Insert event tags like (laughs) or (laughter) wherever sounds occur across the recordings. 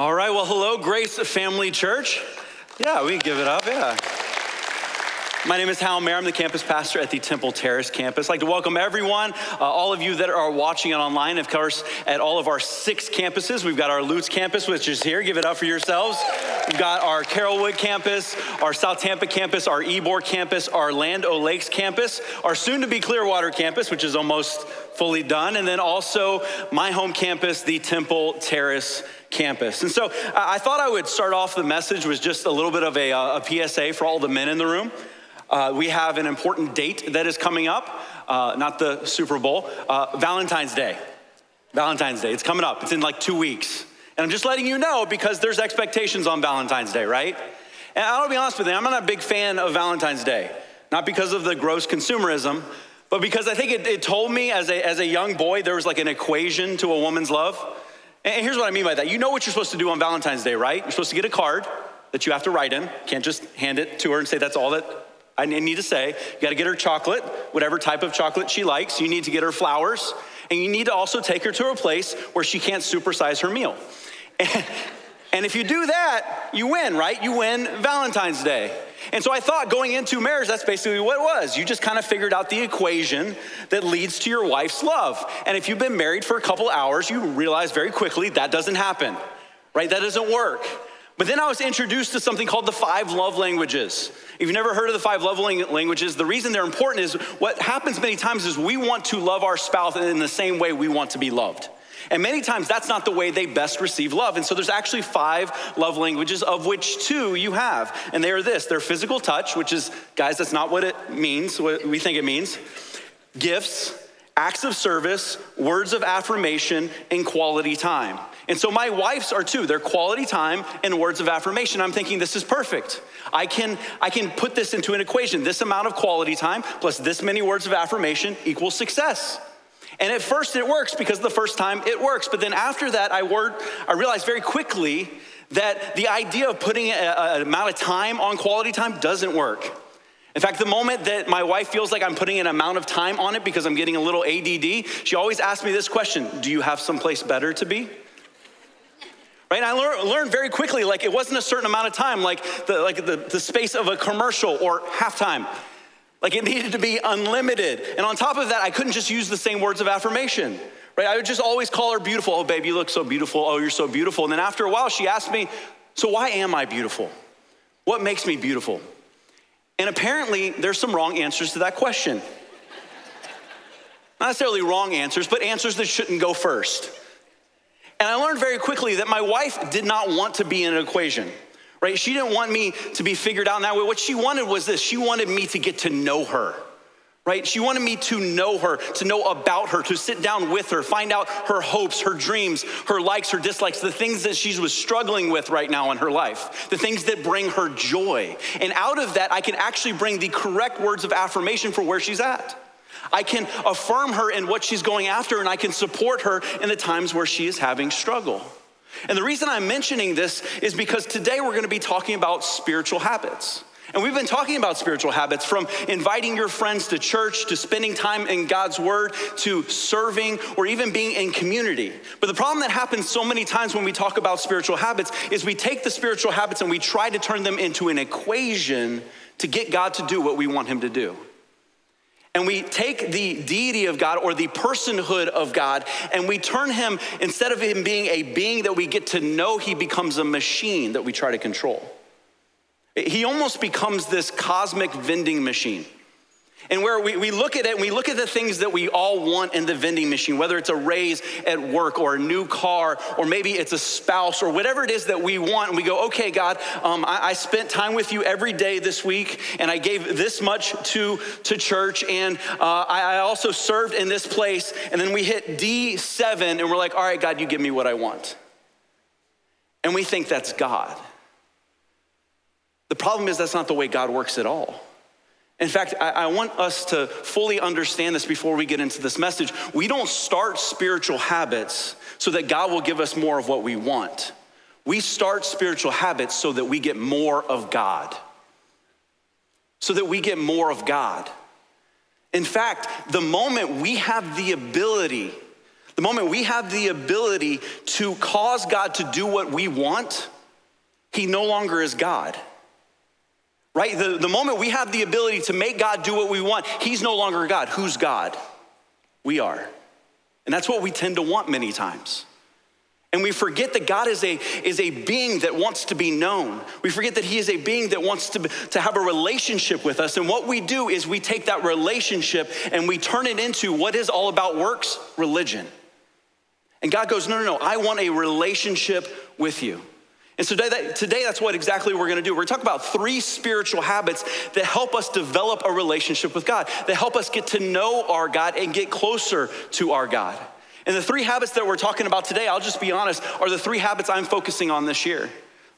All right, well, hello, Grace Family Church. Yeah, we can give it up, yeah. My name is Hal Mayer. I'm the campus pastor at the Temple Terrace campus. I'd like to welcome everyone, uh, all of you that are watching it online, of course, at all of our six campuses. We've got our Lutz campus, which is here. Give it up for yourselves. We've got our Carrollwood campus, our South Tampa campus, our Ybor campus, our Land O Lakes campus, our soon to be Clearwater campus, which is almost fully done, and then also my home campus, the Temple Terrace campus. And so I thought I would start off the message with just a little bit of a, uh, a PSA for all the men in the room. Uh, we have an important date that is coming up, uh, not the Super Bowl, uh, Valentine's Day. Valentine's Day. It's coming up, it's in like two weeks. And I'm just letting you know because there's expectations on Valentine's Day, right? And I'll be honest with you, I'm not a big fan of Valentine's Day, not because of the gross consumerism, but because I think it, it told me as a, as a young boy there was like an equation to a woman's love. And here's what I mean by that. You know what you're supposed to do on Valentine's Day, right? You're supposed to get a card that you have to write in. Can't just hand it to her and say that's all that I need to say. You got to get her chocolate, whatever type of chocolate she likes. You need to get her flowers. And you need to also take her to a place where she can't supersize her meal. (laughs) and if you do that, you win, right? You win Valentine's Day. And so I thought going into marriage, that's basically what it was. You just kind of figured out the equation that leads to your wife's love. And if you've been married for a couple hours, you realize very quickly that doesn't happen, right? That doesn't work. But then I was introduced to something called the five love languages. If you've never heard of the five love languages, the reason they're important is what happens many times is we want to love our spouse in the same way we want to be loved. And many times that's not the way they best receive love. And so there's actually five love languages, of which two you have. And they are this they're physical touch, which is, guys, that's not what it means, what we think it means, gifts, acts of service, words of affirmation, and quality time. And so my wife's are too. They're quality time and words of affirmation. I'm thinking this is perfect. I can I can put this into an equation. This amount of quality time plus this many words of affirmation equals success. And at first it works because the first time it works. But then after that, I, word, I realized very quickly that the idea of putting an amount of time on quality time doesn't work. In fact, the moment that my wife feels like I'm putting an amount of time on it because I'm getting a little ADD, she always asks me this question Do you have someplace better to be? Right? And I learned, learned very quickly, like it wasn't a certain amount of time, like the, like the, the space of a commercial or halftime. Like it needed to be unlimited. And on top of that, I couldn't just use the same words of affirmation. Right? I would just always call her beautiful. Oh, babe, you look so beautiful. Oh, you're so beautiful. And then after a while, she asked me, So why am I beautiful? What makes me beautiful? And apparently, there's some wrong answers to that question. Not necessarily wrong answers, but answers that shouldn't go first. And I learned very quickly that my wife did not want to be in an equation right? She didn't want me to be figured out in that way. What she wanted was this she wanted me to get to know her. Right? She wanted me to know her, to know about her, to sit down with her, find out her hopes, her dreams, her likes, her dislikes, the things that she was struggling with right now in her life, the things that bring her joy. And out of that, I can actually bring the correct words of affirmation for where she's at. I can affirm her in what she's going after, and I can support her in the times where she is having struggle. And the reason I'm mentioning this is because today we're going to be talking about spiritual habits. And we've been talking about spiritual habits from inviting your friends to church, to spending time in God's word, to serving, or even being in community. But the problem that happens so many times when we talk about spiritual habits is we take the spiritual habits and we try to turn them into an equation to get God to do what we want Him to do and we take the deity of God or the personhood of God and we turn him, instead of him being a being that we get to know, he becomes a machine that we try to control. He almost becomes this cosmic vending machine. And where we, we look at it and we look at the things that we all want in the vending machine, whether it's a raise at work or a new car, or maybe it's a spouse or whatever it is that we want. And we go, okay, God, um, I, I, spent time with you every day this week and I gave this much to, to church and uh, I, I also served in this place. And then we hit D7 and we're like, all right, God, you give me what I want. And we think that's God. The problem is that's not the way God works at all. In fact, I, I, want us to fully understand this before we get into this message. We don't start spiritual habits so that God will give us more of what we want. We start spiritual habits so that we get more of God. So that we get more of God. In fact, the moment we have the ability the moment we have the ability to cause God to do what we want, he no longer is God. Right? The, the moment we have the ability to make God do what we want, he's no longer God. Who's God? We are. And that's what we tend to want many times. And we forget that God is a, is a being that wants to be known. We forget that He is a being that wants to, to have a relationship with us. And what we do is we take that relationship and we turn it into what is all about works religion. And God goes, No, no, no, I want a relationship with you. And so today, today, that's what exactly we're gonna do. We're gonna talk about three spiritual habits that help us develop a relationship with God, that help us get to know our God and get closer to our God. And the three habits that we're talking about today, I'll just be honest, are the three habits I'm focusing on this year.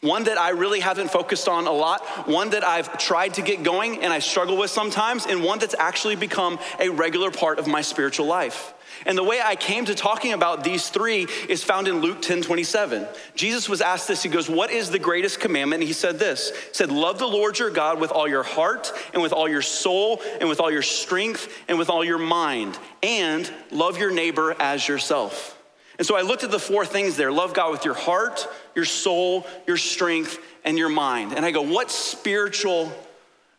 One that I really haven't focused on a lot, one that I've tried to get going and I struggle with sometimes, and one that's actually become a regular part of my spiritual life. And the way I came to talking about these three is found in Luke 10 27. Jesus was asked this. He goes, What is the greatest commandment? And he said this He said, Love the Lord your God with all your heart, and with all your soul, and with all your strength, and with all your mind, and love your neighbor as yourself. And so I looked at the four things there love God with your heart, your soul, your strength, and your mind. And I go, What spiritual,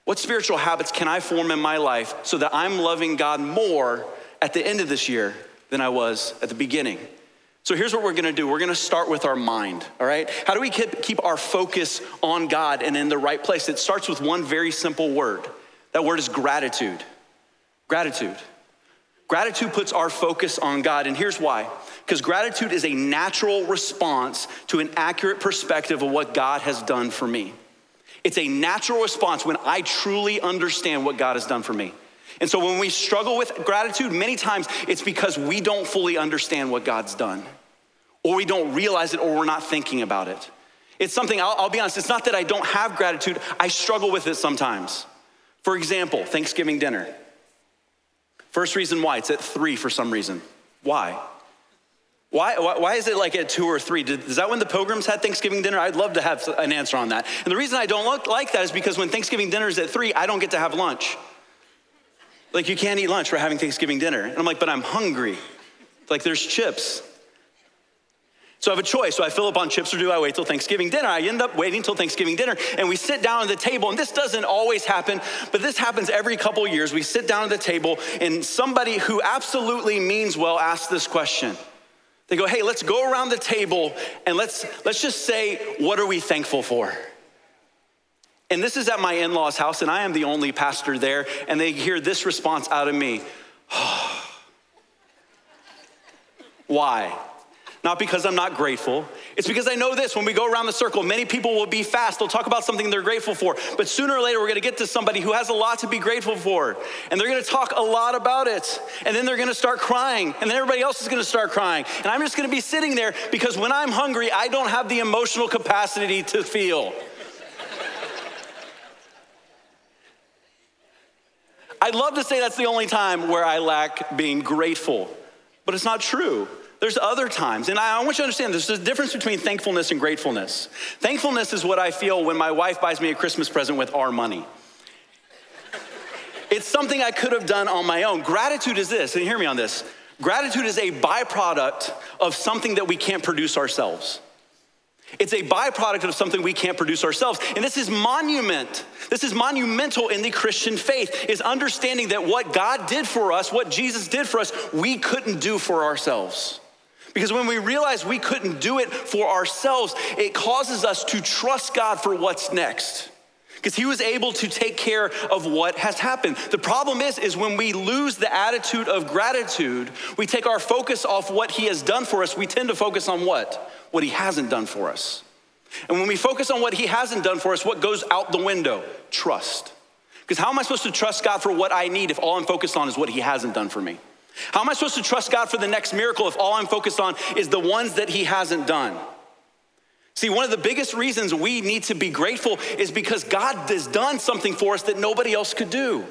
what spiritual habits can I form in my life so that I'm loving God more? At the end of this year than I was at the beginning. So here's what we're gonna do. We're gonna start with our mind, all right? How do we keep, keep our focus on God and in the right place? It starts with one very simple word. That word is gratitude. Gratitude. Gratitude puts our focus on God, and here's why. Because gratitude is a natural response to an accurate perspective of what God has done for me. It's a natural response when I truly understand what God has done for me. And so when we struggle with gratitude, many times it's because we don't fully understand what God's done, or we don't realize it, or we're not thinking about it. It's something, I'll, I'll, be honest, it's not that I don't have gratitude, I struggle with it sometimes. For example, Thanksgiving dinner. First reason why, it's at three for some reason. Why? Why, why, is it like at two or three? Did, is that when the pilgrims had Thanksgiving dinner? I'd love to have an answer on that. And the reason I don't look like that is because when Thanksgiving dinner is at three, I don't get to have lunch. Like, you can't eat lunch. We're having Thanksgiving dinner. And I'm like, but I'm hungry. Like, there's chips. So I have a choice. Do I fill up on chips or do I wait till Thanksgiving dinner? I end up waiting till Thanksgiving dinner and we sit down at the table. And this doesn't always happen, but this happens every couple years. We sit down at the table and somebody who absolutely means well asks this question. They go, hey, let's go around the table and let's, let's just say, what are we thankful for? And this is at my in law's house, and I am the only pastor there, and they hear this response out of me (sighs) Why? Not because I'm not grateful. It's because I know this. When we go around the circle, many people will be fast. They'll talk about something they're grateful for. But sooner or later, we're gonna get to somebody who has a lot to be grateful for. And they're gonna talk a lot about it. And then they're gonna start crying. And then everybody else is gonna start crying. And I'm just gonna be sitting there because when I'm hungry, I don't have the emotional capacity to feel. I'd love to say that's the only time where I lack being grateful, but it's not true. There's other times, and I want you to understand there's a difference between thankfulness and gratefulness. Thankfulness is what I feel when my wife buys me a Christmas present with our money. It's something I could have done on my own. Gratitude is this, and hear me on this gratitude is a byproduct of something that we can't produce ourselves. It's a byproduct of something we can't produce ourselves. And this is monument. This is monumental in the Christian faith is understanding that what God did for us, what Jesus did for us, we couldn't do for ourselves. Because when we realize we couldn't do it for ourselves, it causes us to trust God for what's next. Because he was able to take care of what has happened. The problem is is when we lose the attitude of gratitude, we take our focus off what he has done for us, we tend to focus on what? what he hasn't done for us. And when we focus on what he hasn't done for us, what goes out the window? Trust. Because how am I supposed to trust God for what I need if all I'm focused on is what he hasn't done for me? How am I supposed to trust God for the next miracle if all I'm focused on is the ones that he hasn't done? See, one of the biggest reasons we need to be grateful is because God has done something for us that nobody else could do.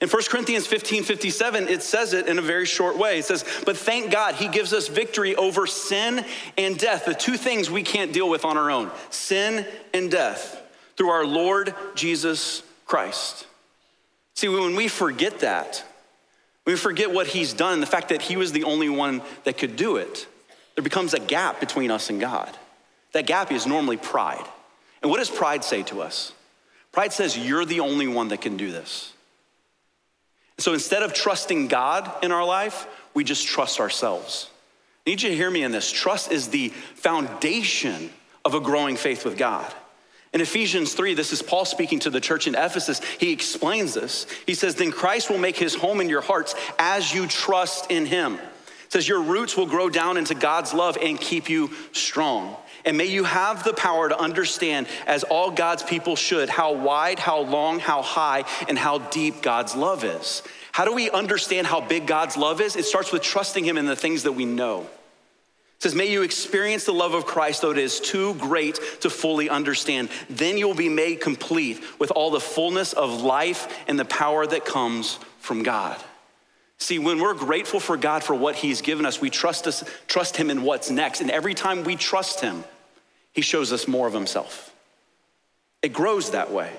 In 1 Corinthians 15 57, it says it in a very short way. It says, But thank God, He gives us victory over sin and death, the two things we can't deal with on our own sin and death, through our Lord Jesus Christ. See, when we forget that, We forget what he's done, the fact that he was the only one that could do it. There becomes a gap between us and God. That gap is normally pride. And what does pride say to us? Pride says, You're the only one that can do this. So instead of trusting God in our life, we just trust ourselves. I need you to hear me in this. Trust is the foundation of a growing faith with God. In Ephesians 3, this is Paul speaking to the church in Ephesus. He explains this. He says, Then Christ will make his home in your hearts as you trust in him. It says, Your roots will grow down into God's love and keep you strong. And may you have the power to understand, as all God's people should, how wide, how long, how high, and how deep God's love is. How do we understand how big God's love is? It starts with trusting Him in the things that we know says, May you experience the love of Christ, though it is too great to fully understand. Then you will be made complete with all the fullness of life and the power that comes from God. See, when we're grateful for God for what He's given us, we trust, us, trust Him in what's next. And every time we trust Him, He shows us more of Himself. It grows that way.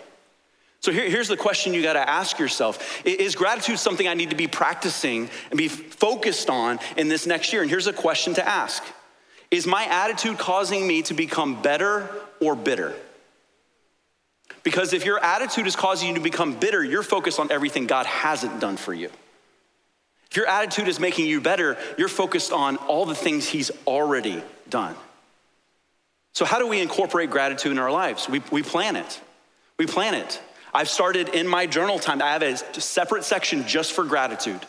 So here, here's the question you got to ask yourself Is gratitude something I need to be practicing and be focused on in this next year? And here's a question to ask Is my attitude causing me to become better or bitter? Because if your attitude is causing you to become bitter, you're focused on everything God hasn't done for you. If your attitude is making you better, you're focused on all the things He's already done. So, how do we incorporate gratitude in our lives? We, we plan it. We plan it. I've started in my journal time, I have a separate section just for gratitude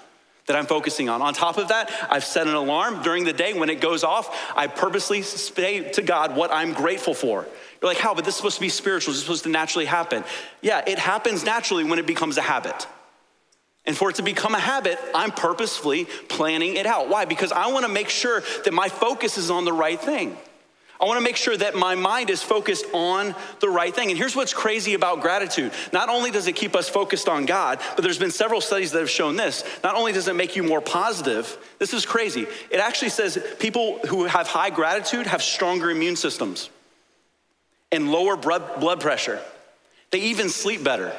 that I'm focusing on. On top of that, I've set an alarm during the day. When it goes off, I purposely say to God what I'm grateful for. You're like, how? But this is supposed to be spiritual. This is supposed to naturally happen. Yeah, it happens naturally when it becomes a habit. And for it to become a habit, I'm purposefully planning it out. Why? Because I want to make sure that my focus is on the right thing. I want to make sure that my mind is focused on the right thing. And here's what's crazy about gratitude. Not only does it keep us focused on God, but there's been several studies that have shown this. Not only does it make you more positive, this is crazy. It actually says people who have high gratitude have stronger immune systems and lower blood pressure. They even sleep better.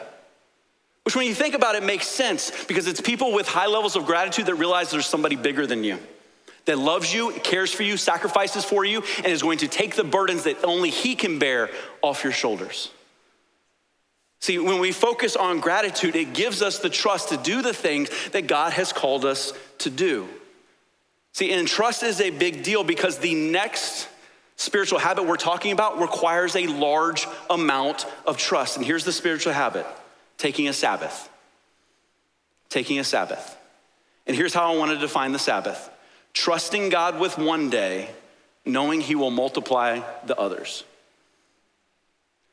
Which, when you think about it, makes sense because it's people with high levels of gratitude that realize there's somebody bigger than you that loves you, cares for you, sacrifices for you, and is going to take the burdens that only He can bear off your shoulders. See, when we focus on gratitude, it gives us the trust to do the things that God has called us to do. See, and trust is a big deal because the next spiritual habit we're talking about requires a large amount of trust. And here's the spiritual habit taking a Sabbath. Taking a Sabbath. And here's how I want to define the Sabbath trusting God with one day, knowing He will multiply the others.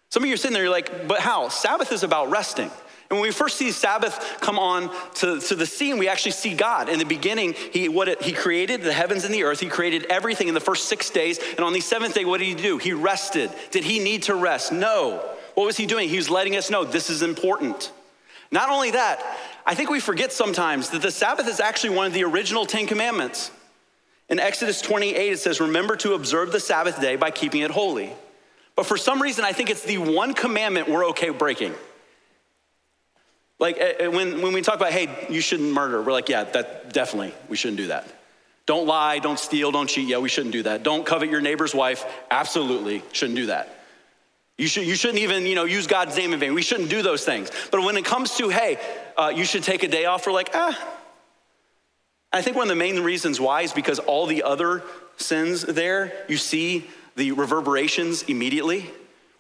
Some of you are sitting there, you're like, but how? Sabbath is about resting. And when we first see Sabbath come on to, to the scene, we actually see God. In the beginning, he, what it, he created the heavens and the earth. He created everything in the first six days. And on the seventh day, what did he do? He rested. Did he need to rest? No. What was he doing? He was letting us know this is important. Not only that, I think we forget sometimes that the Sabbath is actually one of the original Ten Commandments. In Exodus 28, it says, Remember to observe the Sabbath day by keeping it holy. But for some reason, I think it's the one commandment we're okay breaking. Like eh, eh, when, when we talk about, hey, you shouldn't murder, we're like, yeah, that definitely, we shouldn't do that. Don't lie, don't steal, don't cheat. Yeah, we shouldn't do that. Don't covet your neighbor's wife. Absolutely, shouldn't do that. You, should, you shouldn't even, you know, use God's name in vain. We shouldn't do those things. But when it comes to, hey, uh, you should take a day off, we're like, ah, I think one of the main reasons why is because all the other sins there, you see the reverberations immediately,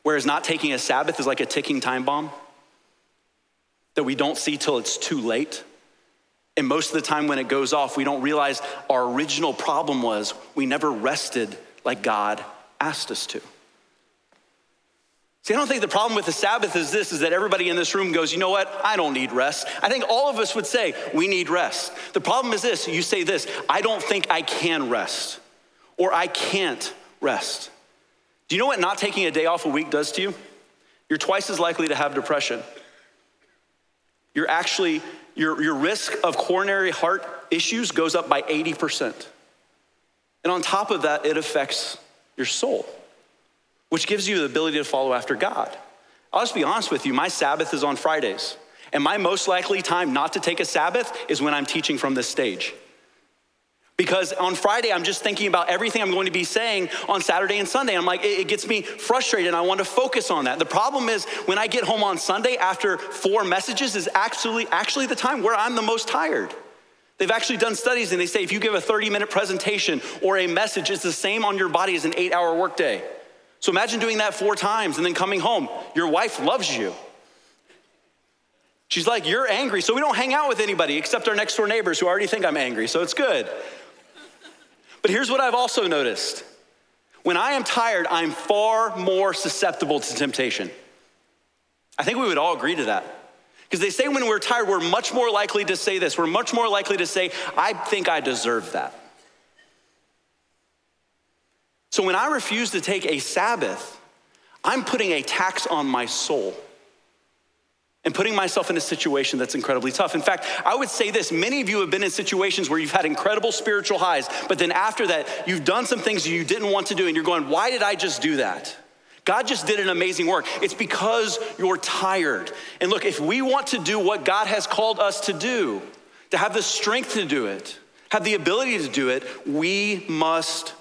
whereas not taking a Sabbath is like a ticking time bomb that we don't see till it's too late. And most of the time when it goes off, we don't realize our original problem was we never rested like God asked us to. See, I don't think the problem with the Sabbath is this is that everybody in this room goes, you know what? I don't need rest. I think all of us would say, we need rest. The problem is this you say this, I don't think I can rest, or I can't rest. Do you know what not taking a day off a week does to you? You're twice as likely to have depression. You're actually, your, your risk of coronary heart issues goes up by 80%. And on top of that, it affects your soul which gives you the ability to follow after God. I'll just be honest with you, my Sabbath is on Fridays. And my most likely time not to take a Sabbath is when I'm teaching from this stage. Because on Friday, I'm just thinking about everything I'm going to be saying on Saturday and Sunday. I'm like, it, gets me frustrated and I want to focus on that. The problem is when I get home on Sunday after four messages is actually, actually the time where I'm the most tired. They've actually done studies and they say if you give a 30 minute presentation or a message, it's the same on your body as an eight hour workday. So imagine doing that four times and then coming home. Your wife loves you. She's like, You're angry, so we don't hang out with anybody except our next door neighbors who already think I'm angry, so it's good. But here's what I've also noticed when I am tired, I'm far more susceptible to temptation. I think we would all agree to that. Because they say when we're tired, we're much more likely to say this. We're much more likely to say, I think I deserve that. So when I refuse to take a Sabbath, I'm putting a tax on my soul and putting myself in a situation that's incredibly tough. In fact, I would say this many of you have been in situations where you've had incredible spiritual highs, but then after that, you've done some things you didn't want to do, and you're going, Why did I just do that? God just did an amazing work. It's because you're tired. And look, if we want to do what God has called us to do, to have the strength to do it, have the ability to do it, we must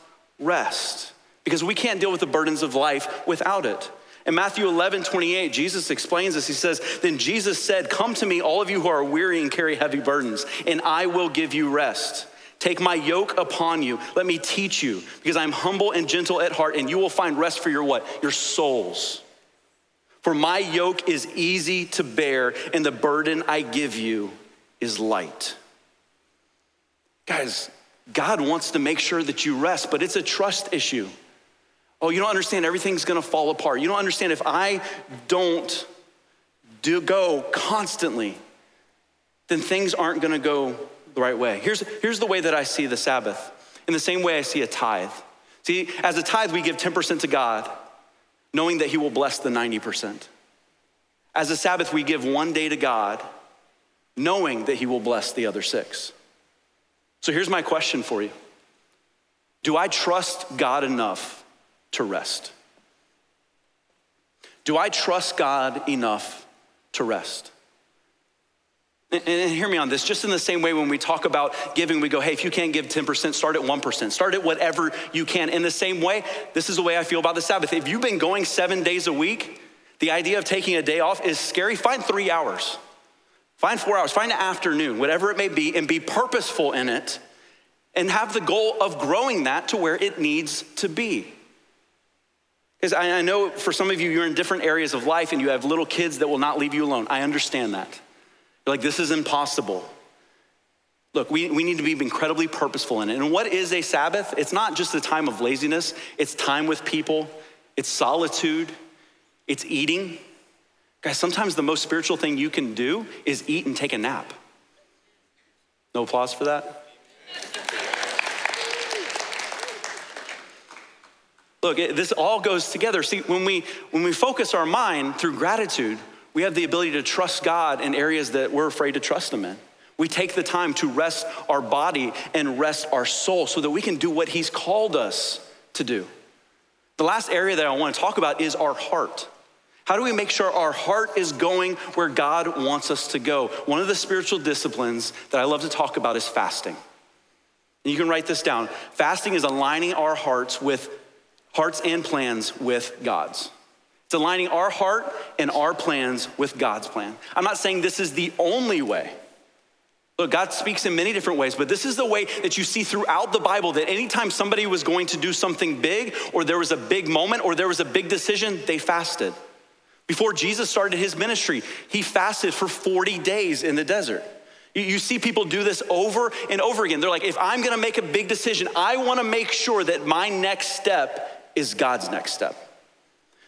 rest because we can't deal with the burdens of life without it. In Matthew 11, 28, Jesus explains this. He says, Then Jesus said, Come to me, all of you who are weary and carry heavy burdens, and I will give you rest. Take my yoke upon you. Let me teach you, because I'm humble and gentle at heart, and you will find rest for your what? Your souls. For my yoke is easy to bear, and the burden I give you is light. Guys, God wants to make sure that you rest, but it's a trust issue. Oh, you don't understand, everything's gonna fall apart. You don't understand if I don't do go constantly, then things aren't gonna go the right way. Here's, here's the way that I see the Sabbath. In the same way I see a tithe. See, as a tithe, we give 10% to God, knowing that He will bless the 90%. As a Sabbath, we give one day to God, knowing that He will bless the other six. So here's my question for you Do I trust God enough to rest? Do I trust God enough to rest? And, hear me on this, just in the same way when we talk about giving, we go, hey, if you can't give 10%, start at 1%. Start at whatever you can. In the same way, this is the way I feel about the Sabbath. If you've been going seven days a week, the idea of taking a day off is scary. Find three hours, find four hours, find an afternoon, whatever it may be, and be purposeful in it and have the goal of growing that to where it needs to be. Because I, know for some of you, you're in different areas of life and you have little kids that will not leave you alone. I understand that. You're like, this is impossible. Look, we, we need to be incredibly purposeful in it. And what is a Sabbath? It's not just a time of laziness, it's time with people, it's solitude, it's eating. Guys, sometimes the most spiritual thing you can do is eat and take a nap. No applause for that? Look, this all goes together. See, when we when we focus our mind through gratitude, we have the ability to trust God in areas that we're afraid to trust Him in. We take the time to rest our body and rest our soul so that we can do what He's called us to do. The last area that I want to talk about is our heart. How do we make sure our heart is going where God wants us to go? One of the spiritual disciplines that I love to talk about is fasting. And you can write this down. Fasting is aligning our hearts with hearts and plans with God's. It's aligning our heart and our plans with God's plan. I'm not saying this is the only way. Look, God speaks in many different ways, but this is the way that you see throughout the Bible that anytime somebody was going to do something big, or there was a big moment, or there was a big decision, they fasted. Before Jesus started his ministry, he fasted for 40 days in the desert. You see people do this over and over again. They're like, if I'm gonna make a big decision, I wanna make sure that my next step is God's next step.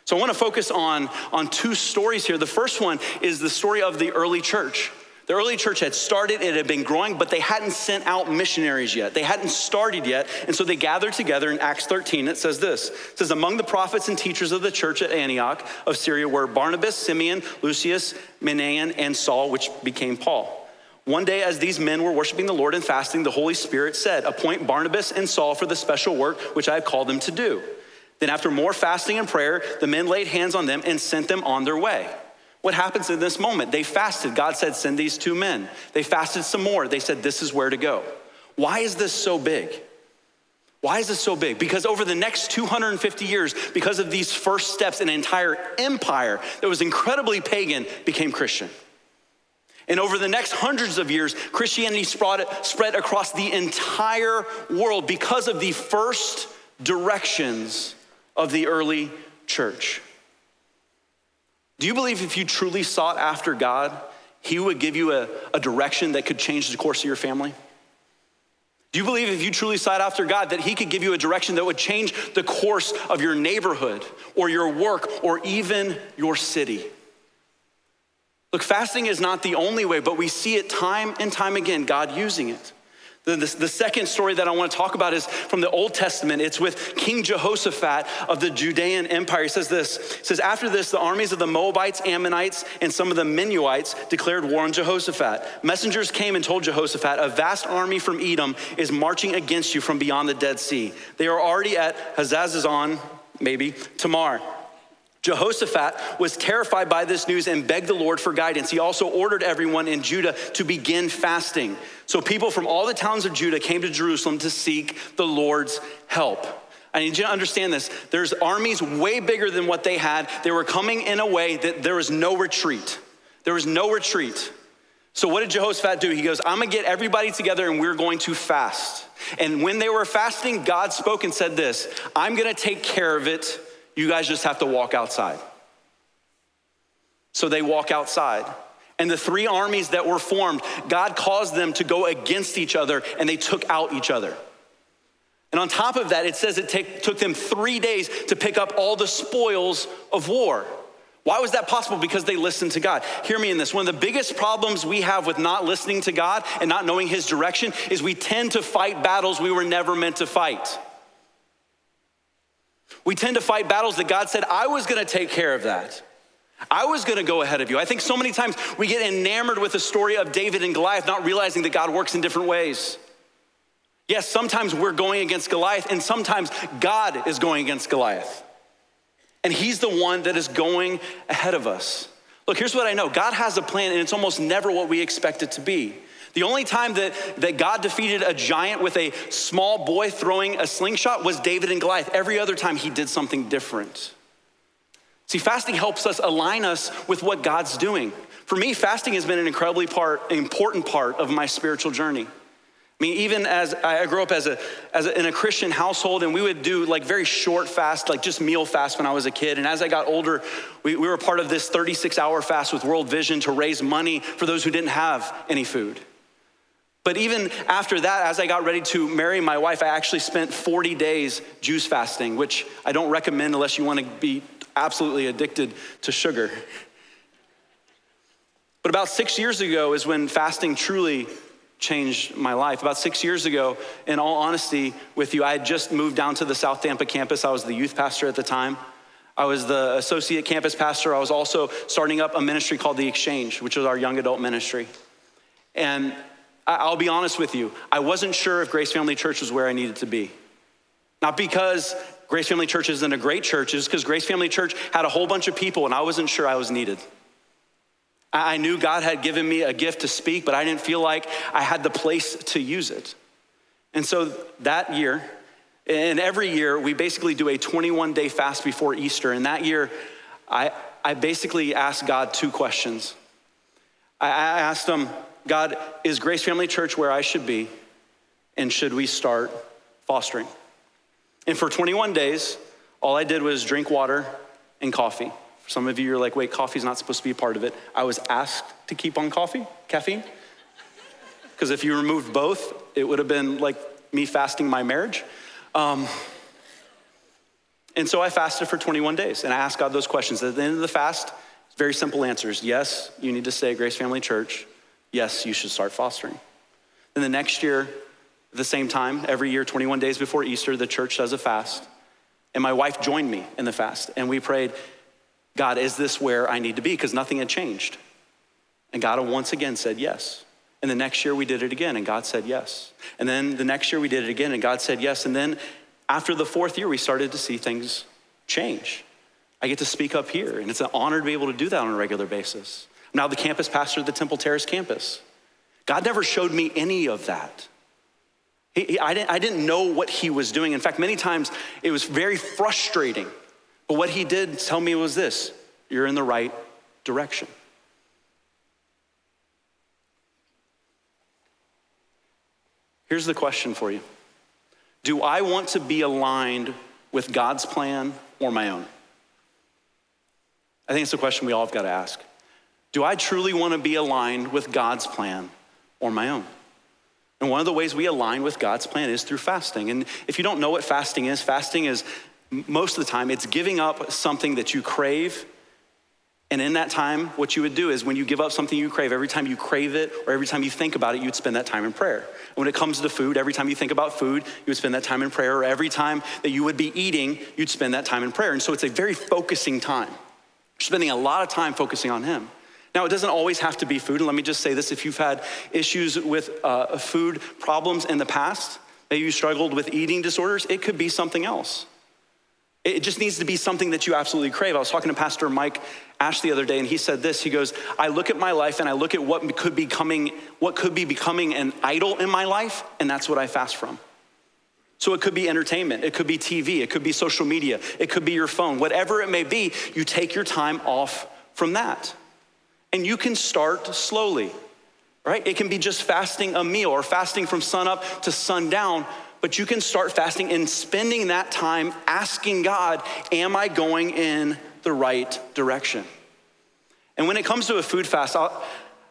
So I want to focus on, on two stories here. The first one is the story of the early church. The early church had started, it had been growing, but they hadn't sent out missionaries yet. They hadn't started yet. And so they gathered together in Acts 13. It says this It says, Among the prophets and teachers of the church at Antioch of Syria were Barnabas, Simeon, Lucius, Manaen, and Saul, which became Paul. One day, as these men were worshiping the Lord and fasting, the Holy Spirit said, Appoint Barnabas and Saul for the special work which I have called them to do. Then, after more fasting and prayer, the men laid hands on them and sent them on their way. What happens in this moment? They fasted. God said, Send these two men. They fasted some more. They said, This is where to go. Why is this so big? Why is this so big? Because over the next 250 years, because of these first steps, an entire empire that was incredibly pagan became Christian. And over the next hundreds of years, Christianity spread, across the entire world because of the first directions of the early church. Do you believe if you truly sought after God, He would give you a, a direction that could change the course of your family? Do you believe if you truly sought after God that He could give you a direction that would change the course of your neighborhood or your work or even your city? Look, fasting is not the only way, but we see it time and time again, God using it. The, the, the, second story that I want to talk about is from the Old Testament. It's with King Jehoshaphat of the Judean Empire. He says this He says, After this, the armies of the Moabites, Ammonites, and some of the Meunites declared war on Jehoshaphat. Messengers came and told Jehoshaphat, A vast army from Edom is marching against you from beyond the Dead Sea. They are already at Hazazon, maybe, Tamar. Jehoshaphat was terrified by this news and begged the Lord for guidance. He also ordered everyone in Judah to begin fasting. So people from all the towns of Judah came to Jerusalem to seek the Lord's help. I need you to understand this. There's armies way bigger than what they had. They were coming in a way that there was no retreat. There was no retreat. So, what did Jehoshaphat do? He goes, I'm gonna get everybody together and we're going to fast. And when they were fasting, God spoke and said this I'm gonna take care of it you guys just have to walk outside. So they walk outside. And the three armies that were formed, God caused them to go against each other and they took out each other. And on top of that, it says it take, took them three days to pick up all the spoils of war. Why was that possible? Because they listened to God. Hear me in this. One of the biggest problems we have with not listening to God and not knowing His direction is we tend to fight battles we were never meant to fight. We tend to fight battles that God said, I was gonna take care of that. I was gonna go ahead of you. I think so many times we get enamored with the story of David and Goliath, not realizing that God works in different ways. Yes, sometimes we're going against Goliath, and sometimes God is going against Goliath. And He's the one that is going ahead of us. Look, here's what I know God has a plan, and it's almost never what we expect it to be. The only time that, that God defeated a giant with a small boy throwing a slingshot was David and Goliath. Every other time he did something different. See, fasting helps us align us with what God's doing. For me, fasting has been an incredibly part, important part of my spiritual journey. I mean, even as I grew up as a, as a, in a Christian household, and we would do like very short fast, like just meal fast when I was a kid. And as I got older, we, we were part of this 36 hour fast with World Vision to raise money for those who didn't have any food. But even after that, as I got ready to marry my wife, I actually spent 40 days juice fasting, which I don't recommend unless you want to be absolutely addicted to sugar. But about six years ago is when fasting truly changed my life. About six years ago, in all honesty with you, I had just moved down to the South Tampa campus. I was the youth pastor at the time. I was the associate campus pastor. I was also starting up a ministry called The Exchange, which was our young adult ministry. And I'll be honest with you, I wasn't sure if Grace Family Church was where I needed to be. Not because Grace Family Church isn't a great church, it's because Grace Family Church had a whole bunch of people and I wasn't sure I was needed. I knew God had given me a gift to speak, but I didn't feel like I had the place to use it. And so that year, and every year, we basically do a 21 day fast before Easter. And that year, I, I basically asked God two questions. I asked him, God, is Grace Family Church where I should be? And should we start fostering? And for 21 days, all I did was drink water and coffee. For some of you, you're like, wait, coffee's not supposed to be a part of it. I was asked to keep on coffee, caffeine. Because if you removed both, it would have been like me fasting my marriage. Um, and so I fasted for 21 days and I asked God those questions. At the end of the fast, very simple answers. Yes, you need to say Grace Family Church yes, you should start fostering. Then the next year, at the same time, every year, 21 days before Easter, the church does a fast. And my wife joined me in the fast. And we prayed, God, is this where I need to be? Because nothing had changed. And God once again said yes. And the next year we did it again, and God said yes. And then the next year we did it again, and God said yes. And then after the fourth year, we started to see things change. I get to speak up here, and it's an honor to be able to do that on a regular basis. I'm now the campus pastor of the Temple Terrace campus. God never showed me any of that. He, he, I, didn't, I didn't know what he was doing. In fact, many times it was very frustrating. But what he did tell me was this you're in the right direction. Here's the question for you Do I want to be aligned with God's plan or my own? I think it's a question we all have got to ask. Do I truly want to be aligned with God's plan or my own? And one of the ways we align with God's plan is through fasting. And if you don't know what fasting is, fasting is most of the time it's giving up something that you crave and in that time, what you would do is when you give up something you crave, every time you crave it or every time you think about it, you'd spend that time in prayer. And when it comes to food, every time you think about food, you would spend that time in prayer. Or every time that you would be eating, you'd spend that time in prayer. And so it's a very focusing time. Spending a lot of time focusing on Him. Now, it doesn't always have to be food. And let me just say this if you've had issues with uh, food problems in the past, maybe you struggled with eating disorders, it could be something else. It just needs to be something that you absolutely crave. I was talking to Pastor Mike Ash the other day, and he said this. He goes, I look at my life and I look at what could be coming, what could be becoming an idol in my life, and that's what I fast from. So it could be entertainment, it could be TV, it could be social media, it could be your phone, whatever it may be, you take your time off from that. And you can start slowly, right? It can be just fasting a meal or fasting from sunup to sundown, but you can start fasting and spending that time asking God, Am I going in the right direction? And when it comes to a food fast, I,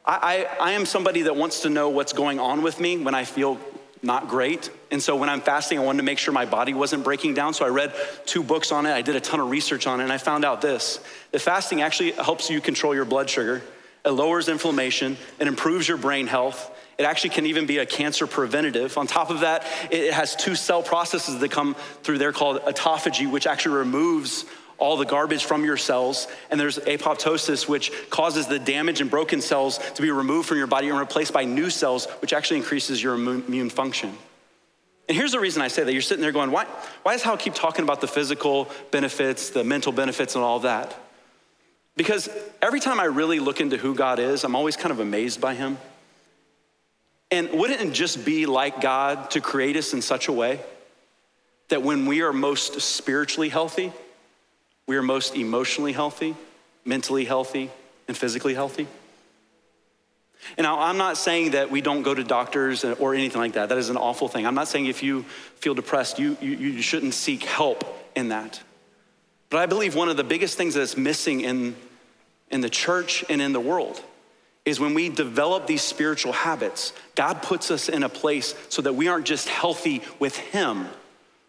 I, I am somebody that wants to know what's going on with me when I feel not great. And so when I'm fasting, I wanted to make sure my body wasn't breaking down. So I read two books on it. I did a ton of research on it, and I found out this that fasting actually helps you control your blood sugar, it lowers inflammation, it improves your brain health, it actually can even be a cancer preventative. On top of that, it has two cell processes that come through there called autophagy, which actually removes all the garbage from your cells. And there's apoptosis, which causes the damaged and broken cells to be removed from your body and replaced by new cells, which actually increases your immune function. And here's the reason I say that. You're sitting there going, why, why does Hal keep talking about the physical benefits, the mental benefits, and all that? Because every time I really look into who God is, I'm always kind of amazed by him. And wouldn't it just be like God to create us in such a way that when we are most spiritually healthy, we are most emotionally healthy, mentally healthy, and physically healthy? And now, I'm not saying that we don't go to doctors or anything like that. That is an awful thing. I'm not saying if you feel depressed, you, you, you shouldn't seek help in that. But I believe one of the biggest things that's missing in, in the church and in the world is when we develop these spiritual habits, God puts us in a place so that we aren't just healthy with Him,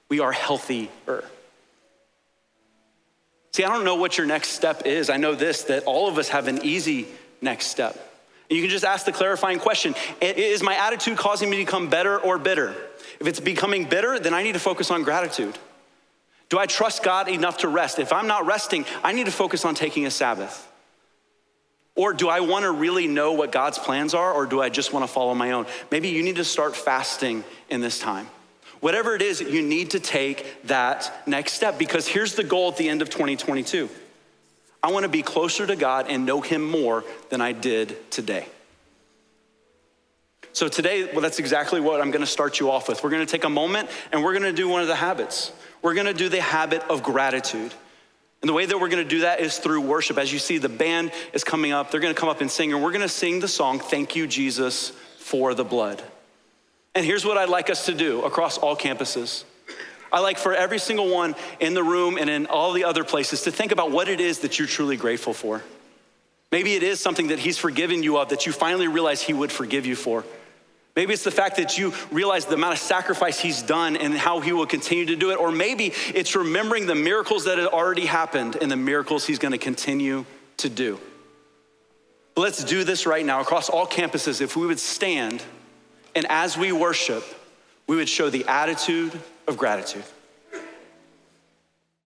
we are healthier. See, I don't know what your next step is. I know this that all of us have an easy next step. You can just ask the clarifying question Is my attitude causing me to become better or bitter? If it's becoming bitter, then I need to focus on gratitude. Do I trust God enough to rest? If I'm not resting, I need to focus on taking a Sabbath. Or do I want to really know what God's plans are, or do I just want to follow my own? Maybe you need to start fasting in this time. Whatever it is, you need to take that next step because here's the goal at the end of 2022 I want to be closer to God and know Him more than I did today. So, today, well, that's exactly what I'm going to start you off with. We're going to take a moment and we're going to do one of the habits. We're to do the habit of gratitude. And the way that we're gonna do that is through worship. As you see, the band is coming up. They're gonna come up and sing, and we're gonna sing the song, Thank You, Jesus, for the Blood. And here's what I'd like us to do across all campuses. I like for every single one in the room and in all the other places to think about what it is that you're truly grateful for. Maybe it is something that He's forgiven you of that you finally realize He would forgive you for. Maybe it's the fact that you realize the amount of sacrifice he's done and how he will continue to do it. Or maybe it's remembering the miracles that had already happened and the miracles he's going to continue to do. But let's do this right now across all campuses. If we would stand and as we worship, we would show the attitude of gratitude.